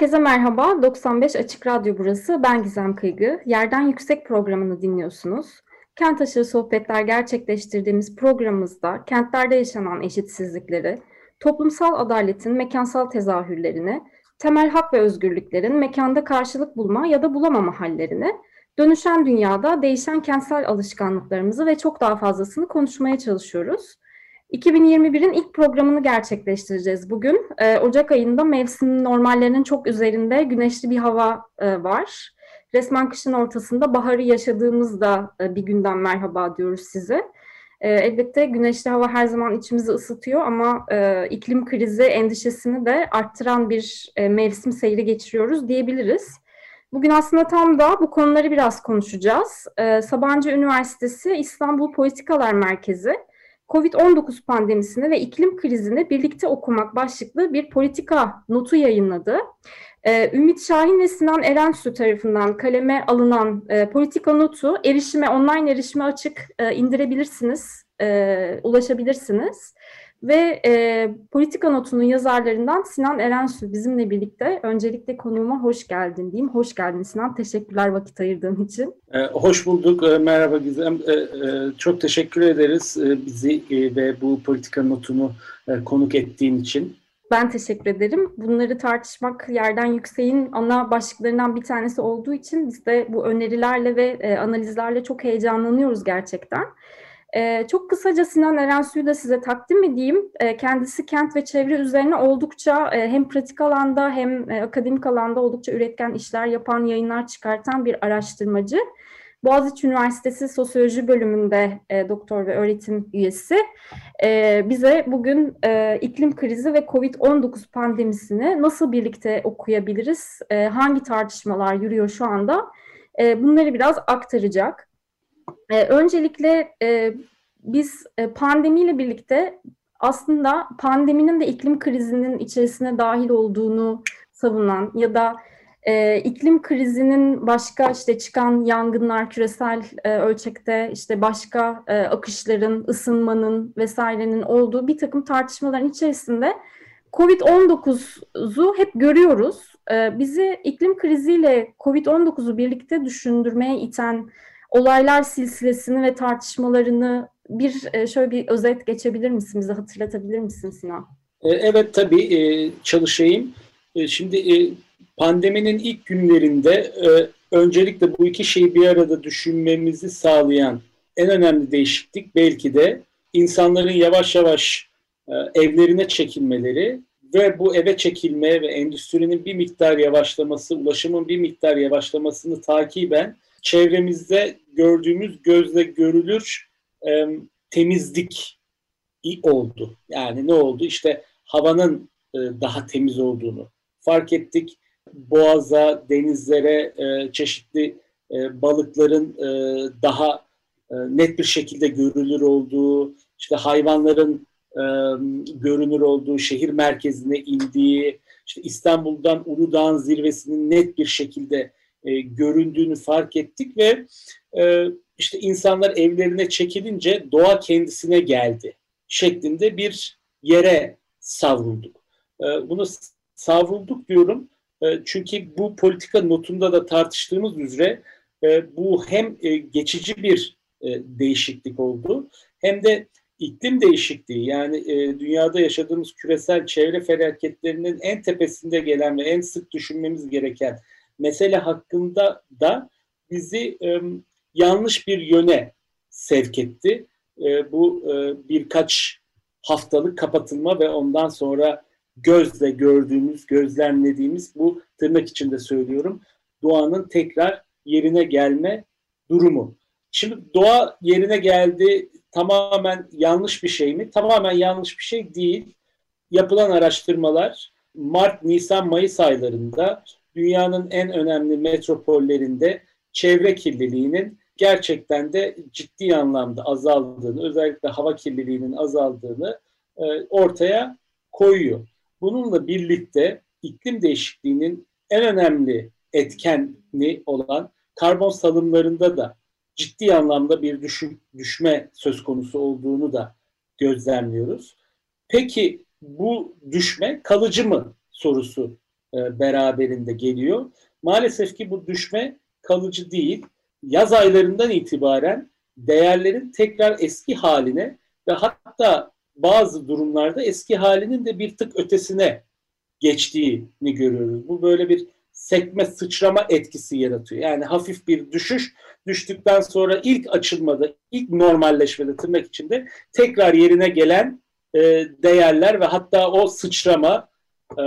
Herkese merhaba. 95 Açık Radyo burası. Ben Gizem Kıygı. Yerden Yüksek programını dinliyorsunuz. Kent aşırı sohbetler gerçekleştirdiğimiz programımızda kentlerde yaşanan eşitsizlikleri, toplumsal adaletin mekansal tezahürlerini, temel hak ve özgürlüklerin mekanda karşılık bulma ya da bulamama hallerini, dönüşen dünyada değişen kentsel alışkanlıklarımızı ve çok daha fazlasını konuşmaya çalışıyoruz. 2021'in ilk programını gerçekleştireceğiz bugün. Ee, Ocak ayında mevsim normallerinin çok üzerinde güneşli bir hava e, var. Resmen kışın ortasında baharı yaşadığımızda e, bir günden merhaba diyoruz size. E, elbette güneşli hava her zaman içimizi ısıtıyor ama e, iklim krizi endişesini de arttıran bir e, mevsim seyri geçiriyoruz diyebiliriz. Bugün aslında tam da bu konuları biraz konuşacağız. E, Sabancı Üniversitesi İstanbul Politikalar Merkezi COVID-19 pandemisini ve iklim krizini birlikte okumak başlıklı bir politika notu yayınladı. Ee, Ümit Şahin ve Sinan Erensu tarafından kaleme alınan e, politika notu erişime, online erişime açık e, indirebilirsiniz, e, ulaşabilirsiniz. Ve e, politika notunun yazarlarından Sinan Erensu bizimle birlikte. Öncelikle konuğuma hoş geldin diyeyim. Hoş geldin Sinan. Teşekkürler vakit ayırdığın için. E, hoş bulduk. E, merhaba Gizem. E, e, çok teşekkür ederiz e, bizi e, ve bu politika notunu e, konuk ettiğin için. Ben teşekkür ederim. Bunları tartışmak yerden yükseğin ana başlıklarından bir tanesi olduğu için biz de bu önerilerle ve e, analizlerle çok heyecanlanıyoruz gerçekten. Ee, çok kısaca Sinan Erensu'yu da size takdim edeyim. Ee, kendisi kent ve çevre üzerine oldukça e, hem pratik alanda hem e, akademik alanda oldukça üretken işler yapan, yayınlar çıkartan bir araştırmacı. Boğaziçi Üniversitesi Sosyoloji bölümünde e, doktor ve öğretim üyesi. E, bize bugün e, iklim krizi ve COVID-19 pandemisini nasıl birlikte okuyabiliriz, e, hangi tartışmalar yürüyor şu anda e, bunları biraz aktaracak. E, öncelikle e, biz e, pandemiyle birlikte aslında pandeminin de iklim krizinin içerisine dahil olduğunu savunan ya da e, iklim krizinin başka işte çıkan yangınlar küresel e, ölçekte işte başka e, akışların, ısınmanın vesairenin olduğu bir takım tartışmaların içerisinde Covid-19'u hep görüyoruz. E, bizi iklim kriziyle Covid-19'u birlikte düşündürmeye iten olaylar silsilesini ve tartışmalarını bir e, şöyle bir özet geçebilir misin? Bize hatırlatabilir misin Sinan? E, evet tabii e, çalışayım. Şimdi pandeminin ilk günlerinde öncelikle bu iki şeyi bir arada düşünmemizi sağlayan en önemli değişiklik belki de insanların yavaş yavaş evlerine çekilmeleri ve bu eve çekilme ve endüstrinin bir miktar yavaşlaması, ulaşımın bir miktar yavaşlamasını takiben çevremizde gördüğümüz gözle görülür e, temizlik oldu. Yani ne oldu? İşte havanın e, daha temiz olduğunu fark ettik. Boğaza, denizlere e, çeşitli e, balıkların e, daha e, net bir şekilde görülür olduğu, işte hayvanların e, görünür olduğu, şehir merkezine indiği, işte İstanbul'dan Uludağ'ın zirvesinin net bir şekilde e, göründüğünü fark ettik ve e, işte insanlar evlerine çekilince doğa kendisine geldi şeklinde bir yere savrulduk. E, bunu savrulduk diyorum e, çünkü bu politika notunda da tartıştığımız üzere e, bu hem e, geçici bir e, değişiklik oldu hem de iklim değişikliği yani e, dünyada yaşadığımız küresel çevre felaketlerinin en tepesinde gelen ve en sık düşünmemiz gereken mesele hakkında da bizi e, yanlış bir yöne sevk etti. E, bu e, birkaç haftalık kapatılma ve ondan sonra gözle gördüğümüz, gözlemlediğimiz bu tırnak içinde söylüyorum doğanın tekrar yerine gelme durumu. Şimdi doğa yerine geldi tamamen yanlış bir şey mi? Tamamen yanlış bir şey değil. Yapılan araştırmalar Mart, Nisan, Mayıs aylarında dünyanın en önemli metropollerinde çevre kirliliğinin gerçekten de ciddi anlamda azaldığını, özellikle hava kirliliğinin azaldığını e, ortaya koyuyor. Bununla birlikte iklim değişikliğinin en önemli etkeni olan karbon salımlarında da ciddi anlamda bir düşün, düşme söz konusu olduğunu da gözlemliyoruz. Peki bu düşme kalıcı mı sorusu e, beraberinde geliyor. Maalesef ki bu düşme kalıcı değil. Yaz aylarından itibaren değerlerin tekrar eski haline ve hatta bazı durumlarda eski halinin de bir tık ötesine geçtiğini görüyoruz. Bu böyle bir sekme sıçrama etkisi yaratıyor. Yani hafif bir düşüş düştükten sonra ilk açılmada, ilk normalleşmede tırnak içinde tekrar yerine gelen e, değerler ve hatta o sıçrama e,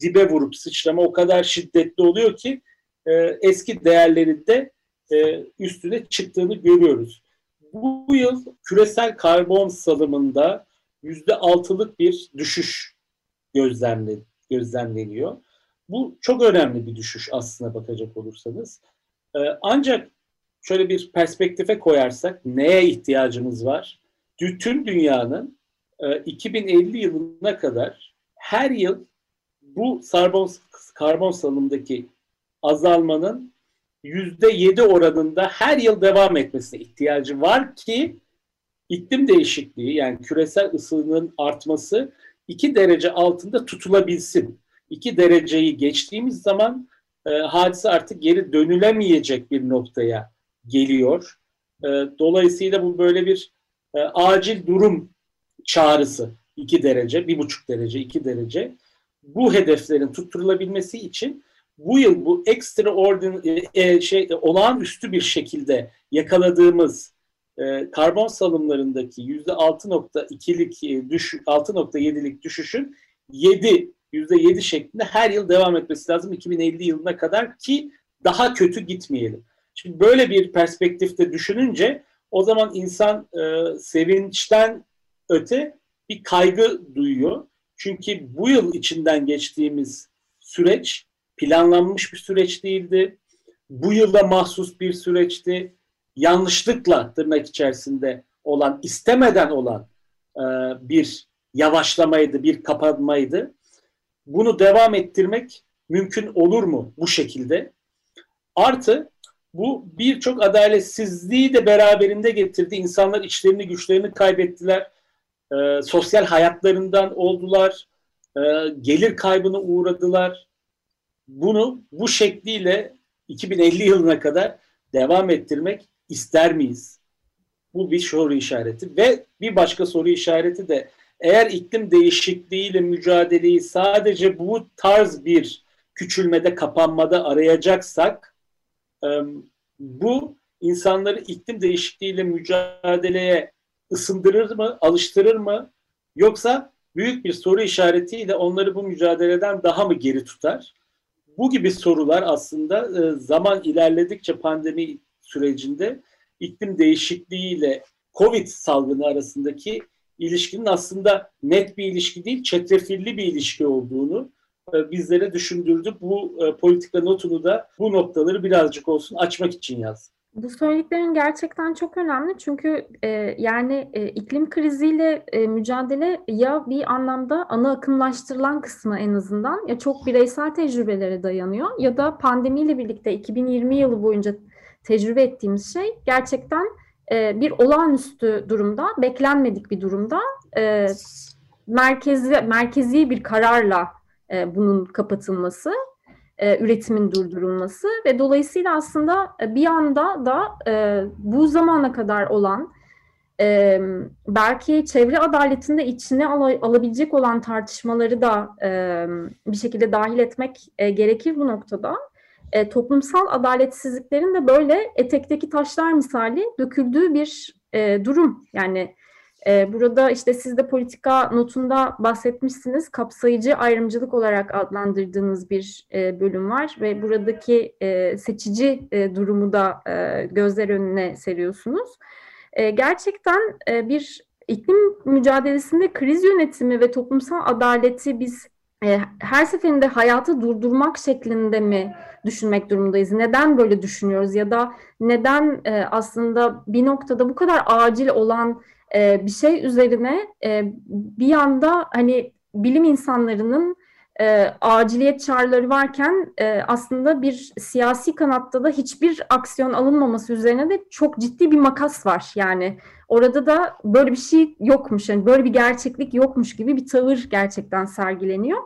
dibe vurup sıçrama o kadar şiddetli oluyor ki e, eski değerlerinde e, üstüne çıktığını görüyoruz. Bu, yıl küresel karbon salımında yüzde altılık bir düşüş gözlemle, gözlemleniyor. Bu çok önemli bir düşüş aslına bakacak olursanız. E, ancak şöyle bir perspektife koyarsak neye ihtiyacımız var? Bütün dünyanın e, 2050 yılına kadar her yıl bu karbon, karbon salımındaki azalmanın yüzde yedi oranında her yıl devam etmesine ihtiyacı var ki iklim değişikliği yani küresel ısının artması iki derece altında tutulabilsin. İki dereceyi geçtiğimiz zaman e, hadise artık geri dönülemeyecek bir noktaya geliyor. E, dolayısıyla bu böyle bir e, acil durum çağrısı. iki derece, bir buçuk derece, iki derece bu hedeflerin tutturulabilmesi için bu yıl bu extraordinary e, şey olağanüstü bir şekilde yakaladığımız e, karbon salımlarındaki yüzde 6.2'lik e, düş 6.7'lik düşüşün 7 yüzde 7 şeklinde her yıl devam etmesi lazım 2050 yılına kadar ki daha kötü gitmeyelim. Şimdi böyle bir perspektifte düşününce o zaman insan e, sevinçten öte bir kaygı duyuyor. Çünkü bu yıl içinden geçtiğimiz süreç planlanmış bir süreç değildi. Bu yılda mahsus bir süreçti. Yanlışlıkla tırnak içerisinde olan, istemeden olan e, bir yavaşlamaydı, bir kapanmaydı. Bunu devam ettirmek mümkün olur mu bu şekilde? Artı bu birçok adaletsizliği de beraberinde getirdi. İnsanlar içlerini, güçlerini kaybettiler e, sosyal hayatlarından oldular, e, gelir kaybına uğradılar. Bunu bu şekliyle 2050 yılına kadar devam ettirmek ister miyiz? Bu bir soru işareti ve bir başka soru işareti de eğer iklim değişikliğiyle mücadeleyi sadece bu tarz bir küçülmede, kapanmada arayacaksak bu insanları iklim değişikliğiyle mücadeleye ısındırır mı, alıştırır mı? Yoksa büyük bir soru işaretiyle onları bu mücadeleden daha mı geri tutar? Bu gibi sorular aslında e, zaman ilerledikçe pandemi sürecinde iklim değişikliğiyle Covid salgını arasındaki ilişkinin aslında net bir ilişki değil, çetrefilli bir ilişki olduğunu e, bizlere düşündürdü. Bu e, politika notunu da bu noktaları birazcık olsun açmak için yazdım. Bu söylediklerin gerçekten çok önemli. Çünkü e, yani e, iklim kriziyle e, mücadele ya bir anlamda ana akımlaştırılan kısmı en azından ya çok bireysel tecrübelere dayanıyor ya da pandemiyle birlikte 2020 yılı boyunca tecrübe ettiğimiz şey gerçekten e, bir olağanüstü durumda, beklenmedik bir durumda. E, merkezi merkezi bir kararla e, bunun kapatılması e, üretimin durdurulması ve dolayısıyla aslında e, bir anda da e, bu zamana kadar olan e, belki çevre adaletinde içine al- alabilecek olan tartışmaları da e, bir şekilde dahil etmek e, gerekir bu noktada. E, toplumsal adaletsizliklerin de böyle etekteki taşlar misali döküldüğü bir e, durum. Yani burada işte siz de politika notunda bahsetmişsiniz. Kapsayıcı ayrımcılık olarak adlandırdığınız bir e, bölüm var ve buradaki e, seçici e, durumu da gözler önüne seriyorsunuz. Gerçekten bir iklim mücadelesinde kriz yönetimi ve toplumsal adaleti biz her seferinde hayatı durdurmak şeklinde mi düşünmek durumundayız? Neden böyle düşünüyoruz ya da neden aslında bir noktada bu kadar acil olan e, bir şey üzerine e, bir yanda hani bilim insanlarının e, aciliyet çağrıları varken e, aslında bir siyasi kanatta da hiçbir aksiyon alınmaması üzerine de çok ciddi bir makas var. Yani orada da böyle bir şey yokmuş, yani böyle bir gerçeklik yokmuş gibi bir tavır gerçekten sergileniyor.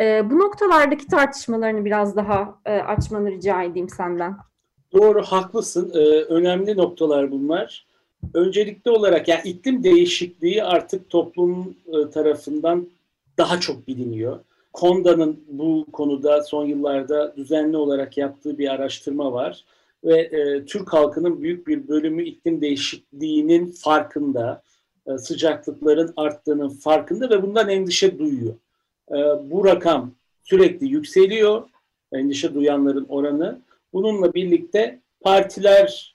E, bu noktalardaki tartışmalarını biraz daha e, açmanı rica edeyim senden. Doğru, haklısın. Ee, önemli noktalar bunlar. Öncelikli olarak yani iklim değişikliği artık toplum e, tarafından daha çok biliniyor. Konda'nın bu konuda son yıllarda düzenli olarak yaptığı bir araştırma var ve e, Türk halkının büyük bir bölümü iklim değişikliğinin farkında, e, sıcaklıkların arttığının farkında ve bundan endişe duyuyor. E, bu rakam sürekli yükseliyor, endişe duyanların oranı. Bununla birlikte partiler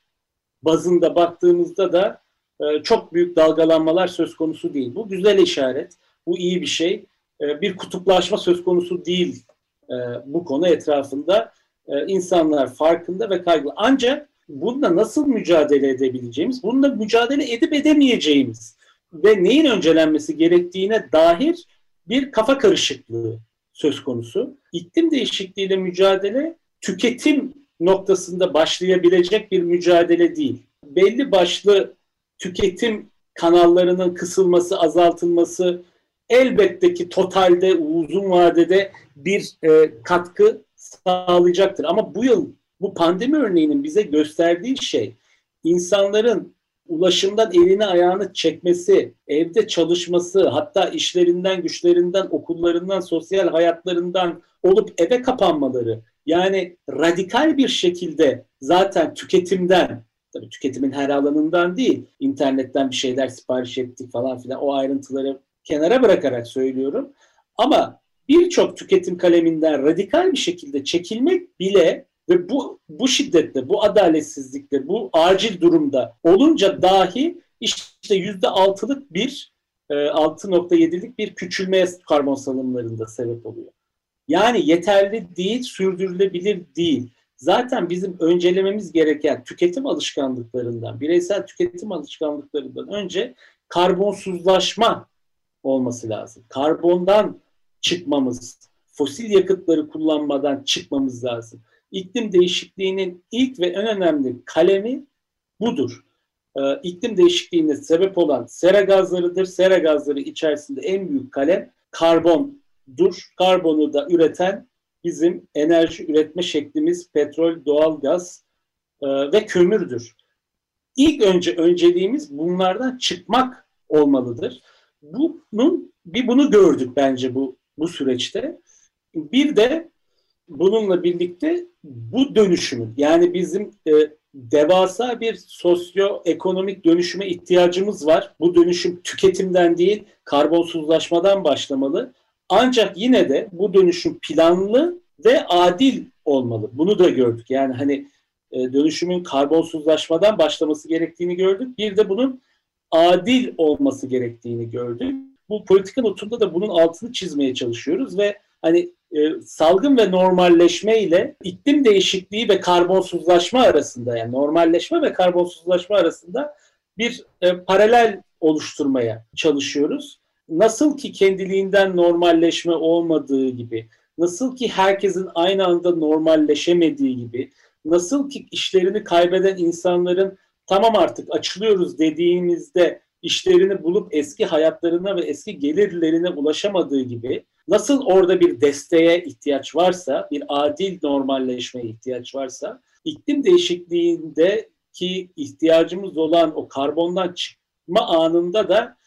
bazında baktığımızda da e, çok büyük dalgalanmalar söz konusu değil. Bu güzel işaret, bu iyi bir şey. E, bir kutuplaşma söz konusu değil e, bu konu etrafında. E, insanlar farkında ve kaygılı. Ancak bununla nasıl mücadele edebileceğimiz, bununla mücadele edip edemeyeceğimiz ve neyin öncelenmesi gerektiğine dair bir kafa karışıklığı söz konusu. İklim değişikliğiyle mücadele tüketim noktasında başlayabilecek bir mücadele değil. Belli başlı tüketim kanallarının kısılması, azaltılması elbette ki totalde uzun vadede bir e, katkı sağlayacaktır. Ama bu yıl bu pandemi örneğinin bize gösterdiği şey insanların ulaşımdan elini ayağını çekmesi, evde çalışması, hatta işlerinden, güçlerinden, okullarından, sosyal hayatlarından olup eve kapanmaları. Yani radikal bir şekilde zaten tüketimden, tabii tüketimin her alanından değil, internetten bir şeyler sipariş ettik falan filan o ayrıntıları kenara bırakarak söylüyorum. Ama birçok tüketim kaleminden radikal bir şekilde çekilmek bile ve bu bu şiddetle, bu adaletsizlikle, bu acil durumda olunca dahi işte yüzde altılık bir 6.7'lik e, bir küçülmeye karbon salımlarında sebep oluyor. Yani yeterli değil, sürdürülebilir değil. Zaten bizim öncelememiz gereken tüketim alışkanlıklarından, bireysel tüketim alışkanlıklarından önce karbonsuzlaşma olması lazım. Karbondan çıkmamız, fosil yakıtları kullanmadan çıkmamız lazım. İklim değişikliğinin ilk ve en önemli kalemi budur. Ee, iklim değişikliğine sebep olan sera gazlarıdır. Sera gazları içerisinde en büyük kalem karbondur. Karbonu da üreten bizim enerji üretme şeklimiz petrol, doğal gaz e, ve kömürdür. İlk önce önceliğimiz bunlardan çıkmak olmalıdır. Bunun bir bunu gördük bence bu bu süreçte. Bir de bununla birlikte bu dönüşümün yani bizim e, devasa bir sosyoekonomik dönüşüme ihtiyacımız var. Bu dönüşüm tüketimden değil karbonsuzlaşmadan başlamalı. Ancak yine de bu dönüşüm planlı ve adil olmalı. Bunu da gördük. Yani hani e, dönüşümün karbonsuzlaşmadan başlaması gerektiğini gördük. Bir de bunun adil olması gerektiğini gördük. Bu politika notunda da bunun altını çizmeye çalışıyoruz ve hani e, salgın ve normalleşme ile iklim değişikliği ve karbonsuzlaşma arasında yani normalleşme ve karbonsuzlaşma arasında bir e, paralel oluşturmaya çalışıyoruz. Nasıl ki kendiliğinden normalleşme olmadığı gibi, nasıl ki herkesin aynı anda normalleşemediği gibi, nasıl ki işlerini kaybeden insanların tamam artık açılıyoruz dediğimizde işlerini bulup eski hayatlarına ve eski gelirlerine ulaşamadığı gibi nasıl orada bir desteğe ihtiyaç varsa, bir adil normalleşmeye ihtiyaç varsa, iklim değişikliğindeki ihtiyacımız olan o karbondan çıkma anında da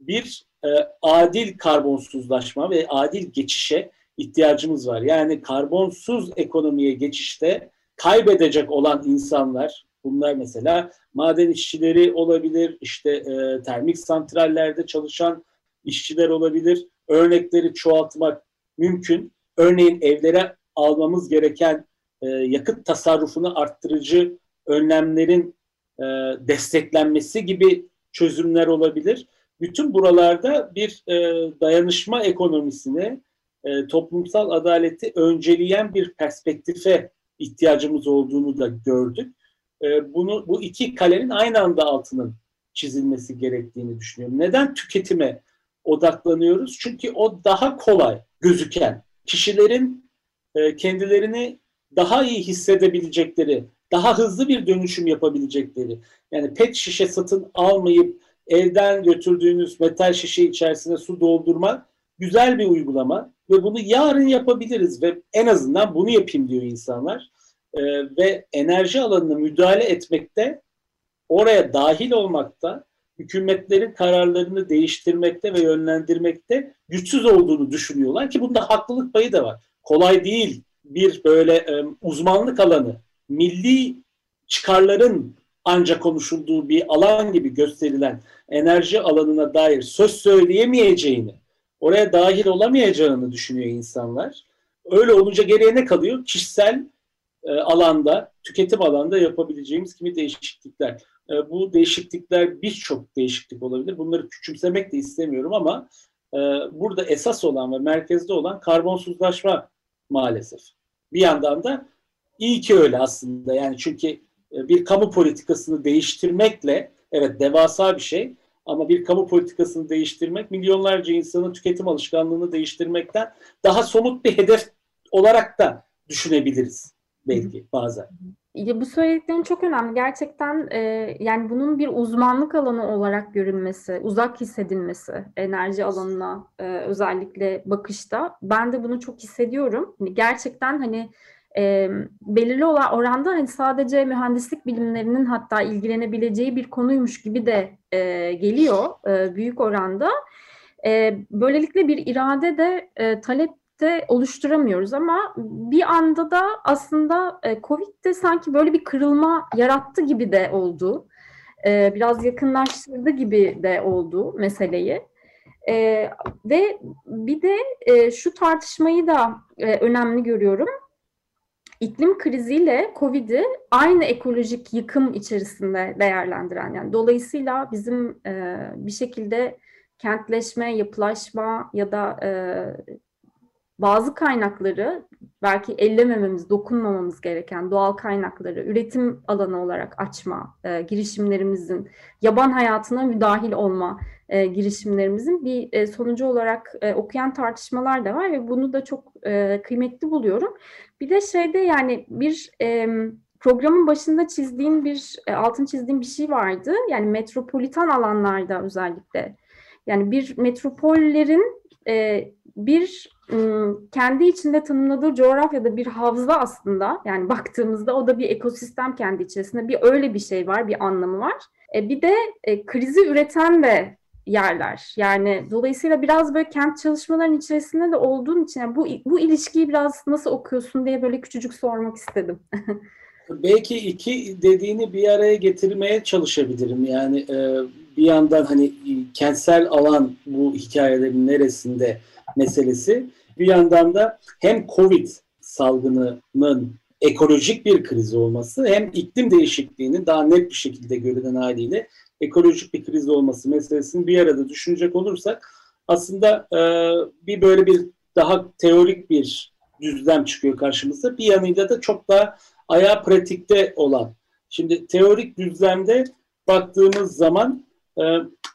bir e, adil karbonsuzlaşma ve adil geçişe ihtiyacımız var. Yani karbonsuz ekonomiye geçişte kaybedecek olan insanlar, bunlar mesela maden işçileri olabilir, işte e, termik santrallerde çalışan işçiler olabilir. Örnekleri çoğaltmak mümkün. Örneğin evlere almamız gereken e, yakıt tasarrufunu arttırıcı önlemlerin e, desteklenmesi gibi çözümler olabilir. Bütün buralarda bir e, dayanışma ekonomisine, e, toplumsal adaleti önceleyen bir perspektife ihtiyacımız olduğunu da gördük. E, bunu bu iki kalenin aynı anda altının çizilmesi gerektiğini düşünüyorum. Neden tüketime odaklanıyoruz? Çünkü o daha kolay gözüken, kişilerin e, kendilerini daha iyi hissedebilecekleri, daha hızlı bir dönüşüm yapabilecekleri. Yani pet şişe satın almayıp evden götürdüğünüz metal şişe içerisine su doldurma güzel bir uygulama ve bunu yarın yapabiliriz ve en azından bunu yapayım diyor insanlar. Ee, ve enerji alanına müdahale etmekte, oraya dahil olmakta, hükümetlerin kararlarını değiştirmekte ve yönlendirmekte güçsüz olduğunu düşünüyorlar ki bunda haklılık payı da var. Kolay değil bir böyle e, uzmanlık alanı, milli çıkarların ancak konuşulduğu bir alan gibi gösterilen enerji alanına dair söz söyleyemeyeceğini, oraya dahil olamayacağını düşünüyor insanlar. Öyle olunca geriye ne kalıyor? Kişisel e, alanda, tüketim alanda yapabileceğimiz kimi değişiklikler. E, bu değişiklikler birçok değişiklik olabilir. Bunları küçümsemek de istemiyorum ama e, burada esas olan ve merkezde olan karbonsuzlaşma maalesef. Bir yandan da iyi ki öyle aslında. Yani çünkü e, bir kamu politikasını değiştirmekle evet devasa bir şey ama bir kamu politikasını değiştirmek milyonlarca insanın tüketim alışkanlığını değiştirmekten daha somut bir hedef olarak da düşünebiliriz belki bazen. Ya bu söylediklerin çok önemli. Gerçekten e, yani bunun bir uzmanlık alanı olarak görünmesi, uzak hissedilmesi enerji alanına e, özellikle bakışta. Ben de bunu çok hissediyorum. Hani gerçekten hani e, belirli olan oranda hani sadece mühendislik bilimlerinin hatta ilgilenebileceği bir konuymuş gibi de e, geliyor e, büyük oranda. E, böylelikle bir irade de e, talep de oluşturamıyoruz ama bir anda da aslında e, Covid de sanki böyle bir kırılma yarattı gibi de oldu. E, biraz yakınlaştırdı gibi de oldu meseleyi. E, ve bir de şu tartışmayı da önemli görüyorum iklim kriziyle Covid'i aynı ekolojik yıkım içerisinde değerlendiren yani dolayısıyla bizim bir şekilde kentleşme, yapılaşma ya da bazı kaynakları belki ellemememiz, dokunmamamız gereken doğal kaynakları üretim alanı olarak açma e, girişimlerimizin, yaban hayatına müdahil olma e, girişimlerimizin bir e, sonucu olarak e, okuyan tartışmalar da var ve bunu da çok e, kıymetli buluyorum. Bir de şeyde yani bir e, programın başında çizdiğim bir, e, altın çizdiğim bir şey vardı. Yani metropolitan alanlarda özellikle. Yani bir metropollerin e, bir kendi içinde tanımladığı coğrafyada bir havza aslında yani baktığımızda o da bir ekosistem kendi içerisinde bir öyle bir şey var bir anlamı var. E, bir de e, krizi üreten de yerler. Yani dolayısıyla biraz böyle kent çalışmaların içerisinde de olduğun için yani bu bu ilişkiyi biraz nasıl okuyorsun diye böyle küçücük sormak istedim. Belki iki dediğini bir araya getirmeye çalışabilirim. Yani e, bir yandan hani kentsel alan bu hikayelerin neresinde meselesi. Bir yandan da hem Covid salgınının ekolojik bir kriz olması hem iklim değişikliğinin daha net bir şekilde görünen haliyle ekolojik bir kriz olması meselesini bir arada düşünecek olursak aslında e, bir böyle bir daha teorik bir düzlem çıkıyor karşımıza. Bir yanıyla da çok daha ayağı pratikte olan. Şimdi teorik düzlemde baktığımız zaman e,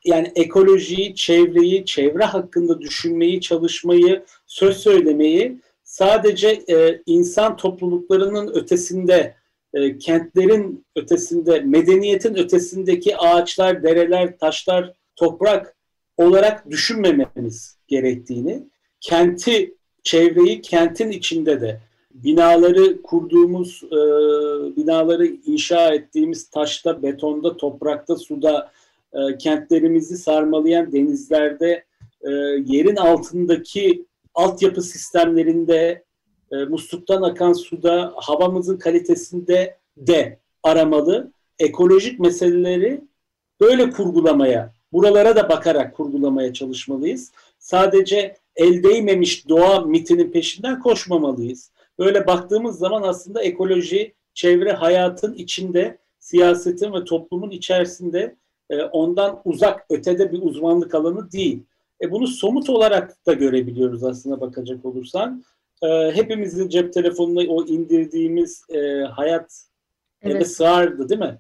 yani ekolojiyi, çevreyi, çevre hakkında düşünmeyi, çalışmayı, söz söylemeyi sadece e, insan topluluklarının ötesinde, e, kentlerin ötesinde, medeniyetin ötesindeki ağaçlar, dereler, taşlar, toprak olarak düşünmememiz gerektiğini, kenti, çevreyi kentin içinde de binaları kurduğumuz, e, binaları inşa ettiğimiz taşta, betonda, toprakta, suda, e, kentlerimizi sarmalayan denizlerde, e, yerin altındaki altyapı sistemlerinde, e, musluktan akan suda, havamızın kalitesinde de aramalı. Ekolojik meseleleri böyle kurgulamaya, buralara da bakarak kurgulamaya çalışmalıyız. Sadece el değmemiş doğa mitinin peşinden koşmamalıyız. Böyle baktığımız zaman aslında ekoloji, çevre hayatın içinde, siyasetin ve toplumun içerisinde e, ondan uzak, ötede bir uzmanlık alanı değil. E bunu somut olarak da görebiliyoruz aslında bakacak olursan. E, hepimizin cep telefonuna o indirdiğimiz e, hayat evet. eve sığardı değil mi?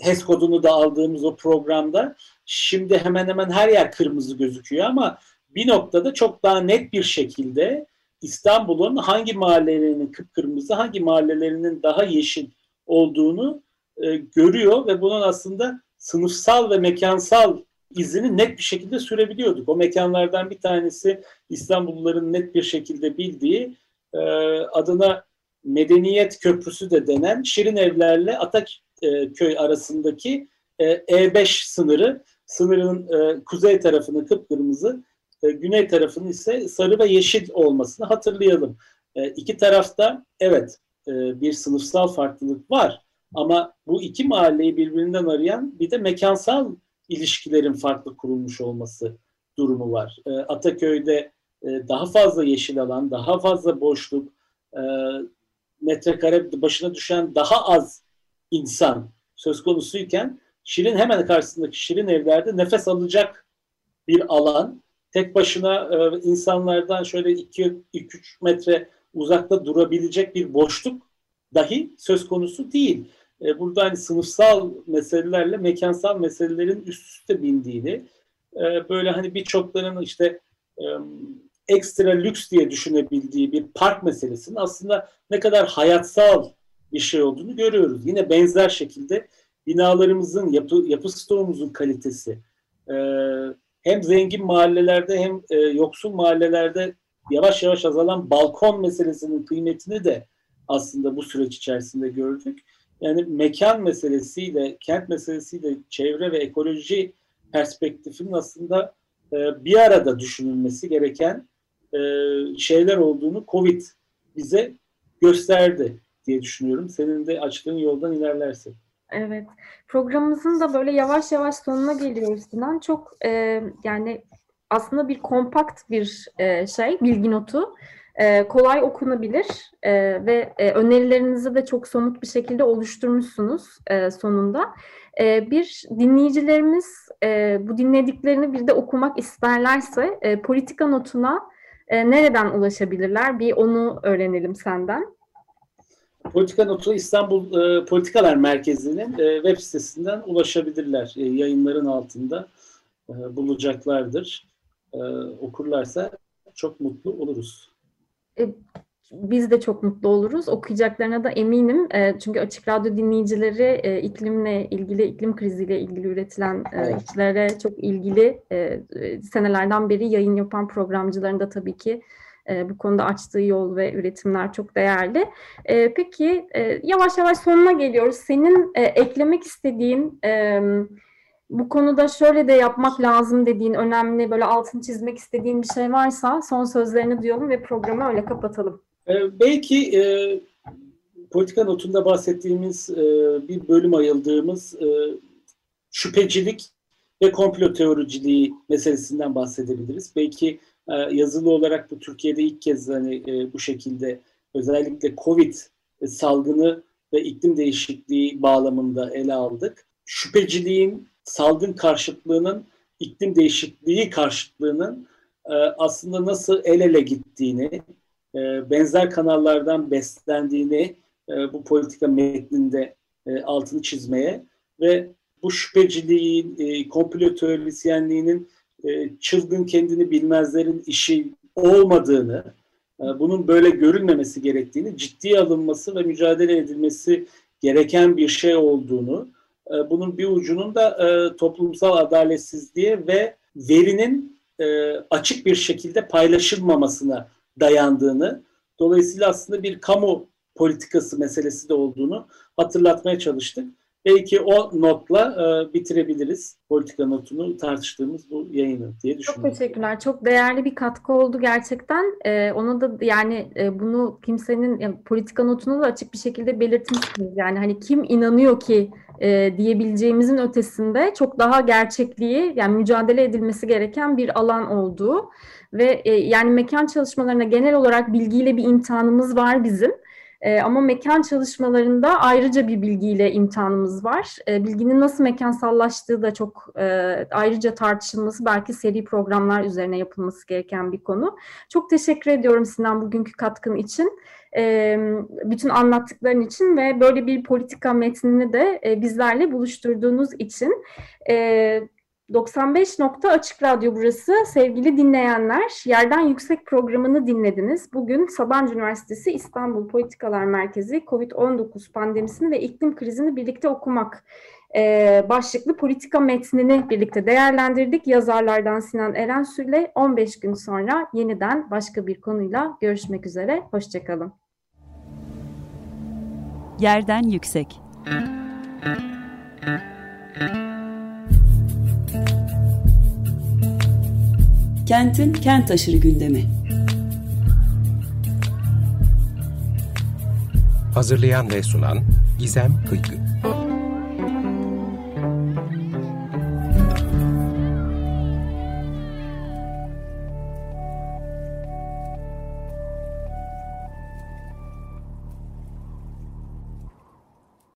HES kodunu da aldığımız o programda şimdi hemen hemen her yer kırmızı gözüküyor ama bir noktada çok daha net bir şekilde İstanbul'un hangi mahallelerinin kıpkırmızı, hangi mahallelerinin daha yeşil olduğunu e, görüyor ve bunun aslında sınıfsal ve mekansal izini net bir şekilde sürebiliyorduk. O mekanlardan bir tanesi İstanbulluların net bir şekilde bildiği e, adına Medeniyet Köprüsü de denen Şirin Evlerle Ataköy arasındaki e, E5 sınırı. Sınırın e, kuzey tarafını kıpkırmızı, e, güney tarafının ise sarı ve yeşil olmasını hatırlayalım. E, iki tarafta evet e, bir sınıfsal farklılık var ama bu iki mahalleyi birbirinden arayan bir de mekansal ilişkilerin farklı kurulmuş olması durumu var. E, Ataköy'de e, daha fazla yeşil alan, daha fazla boşluk, e, metrekare başına düşen daha az insan söz konusuyken Şirin hemen karşısındaki Şirin evlerde nefes alacak bir alan. Tek başına e, insanlardan şöyle 2-3 metre uzakta durabilecek bir boşluk dahi söz konusu değil. E, burada hani sınıfsal meselelerle mekansal meselelerin üst üste bindiğini, e, böyle hani birçokların işte e, ekstra lüks diye düşünebildiği bir park meselesinin aslında ne kadar hayatsal bir şey olduğunu görüyoruz. Yine benzer şekilde binalarımızın, yapı, yapı stoğumuzun kalitesi hem zengin mahallelerde hem yoksul mahallelerde yavaş yavaş azalan balkon meselesinin kıymetini de aslında bu süreç içerisinde gördük. Yani mekan meselesiyle, kent meselesiyle çevre ve ekoloji perspektifinin aslında e, bir arada düşünülmesi gereken e, şeyler olduğunu Covid bize gösterdi diye düşünüyorum. Senin de açtığın yoldan ilerlersin. Evet. Programımızın da böyle yavaş yavaş sonuna geliyoruz Sinan. Çok e, yani aslında bir kompakt bir e, şey, bilgi notu e, kolay okunabilir e, ve e, önerilerinizi de çok somut bir şekilde oluşturmuşsunuz e, sonunda. Bir dinleyicilerimiz bu dinlediklerini bir de okumak isterlerse politika notuna nereden ulaşabilirler? Bir onu öğrenelim senden. Politika Notu İstanbul Politikalar Merkezi'nin web sitesinden ulaşabilirler. Yayınların altında bulacaklardır. Okurlarsa çok mutlu oluruz. E, biz de çok mutlu oluruz. Okuyacaklarına da eminim. E, çünkü Açık Radyo dinleyicileri e, iklimle ilgili, iklim kriziyle ilgili üretilen işlere çok ilgili senelerden beri yayın yapan programcıların da tabii ki bu konuda açtığı yol ve üretimler çok değerli. peki yavaş yavaş sonuna geliyoruz. Senin eklemek istediğin bu konuda şöyle de yapmak lazım dediğin önemli böyle altını çizmek istediğin bir şey varsa son sözlerini duyalım ve programı öyle kapatalım. Ee, belki e, politika notunda bahsettiğimiz e, bir bölüm ayıldığımız e, şüphecilik ve komplo teoriciliği meselesinden bahsedebiliriz. Belki e, yazılı olarak bu Türkiye'de ilk kez hani e, bu şekilde özellikle Covid salgını ve iklim değişikliği bağlamında ele aldık. Şüpheciliğin salgın karşıtlığının iklim değişikliği karşıtlığının e, aslında nasıl el ele gittiğini, e, benzer kanallardan beslendiğini e, bu politika metninde e, altını çizmeye ve bu şüpheciliğin, e, komplo teorisyenliğinin e, çılgın kendini bilmezlerin işi olmadığını, e, bunun böyle görülmemesi gerektiğini, ciddiye alınması ve mücadele edilmesi gereken bir şey olduğunu, e, bunun bir ucunun da e, toplumsal adaletsizliğe ve verinin e, açık bir şekilde paylaşılmamasına dayandığını, dolayısıyla aslında bir kamu politikası meselesi de olduğunu hatırlatmaya çalıştık. Belki o notla e, bitirebiliriz politika notunu tartıştığımız bu yayını diye düşünüyorum. Çok teşekkürler. Çok değerli bir katkı oldu gerçekten. E, onu da yani e, bunu kimsenin yani, politika notunu da açık bir şekilde belirtmişsiniz. Yani hani kim inanıyor ki e, diyebileceğimizin ötesinde çok daha gerçekliği yani mücadele edilmesi gereken bir alan olduğu ve e, yani mekan çalışmalarına genel olarak bilgiyle bir imtihanımız var bizim. E, ama mekan çalışmalarında ayrıca bir bilgiyle imtihanımız var. E, bilginin nasıl mekansallaştığı da çok e, ayrıca tartışılması, belki seri programlar üzerine yapılması gereken bir konu. Çok teşekkür ediyorum Sinan bugünkü katkın için e, bütün anlattıkların için ve böyle bir politika metnini de e, bizlerle buluşturduğunuz için. E, 95 nokta Açık Radyo burası. Sevgili dinleyenler, Yerden Yüksek programını dinlediniz. Bugün Sabancı Üniversitesi İstanbul Politikalar Merkezi COVID-19 pandemisini ve iklim krizini birlikte okumak e, başlıklı politika metnini birlikte değerlendirdik. Yazarlardan Sinan Erensu ile 15 gün sonra yeniden başka bir konuyla görüşmek üzere. Hoşçakalın. Yerden Yüksek Kentin kent aşırı gündemi. Hazırlayan ve sunan Gizem Kıykı.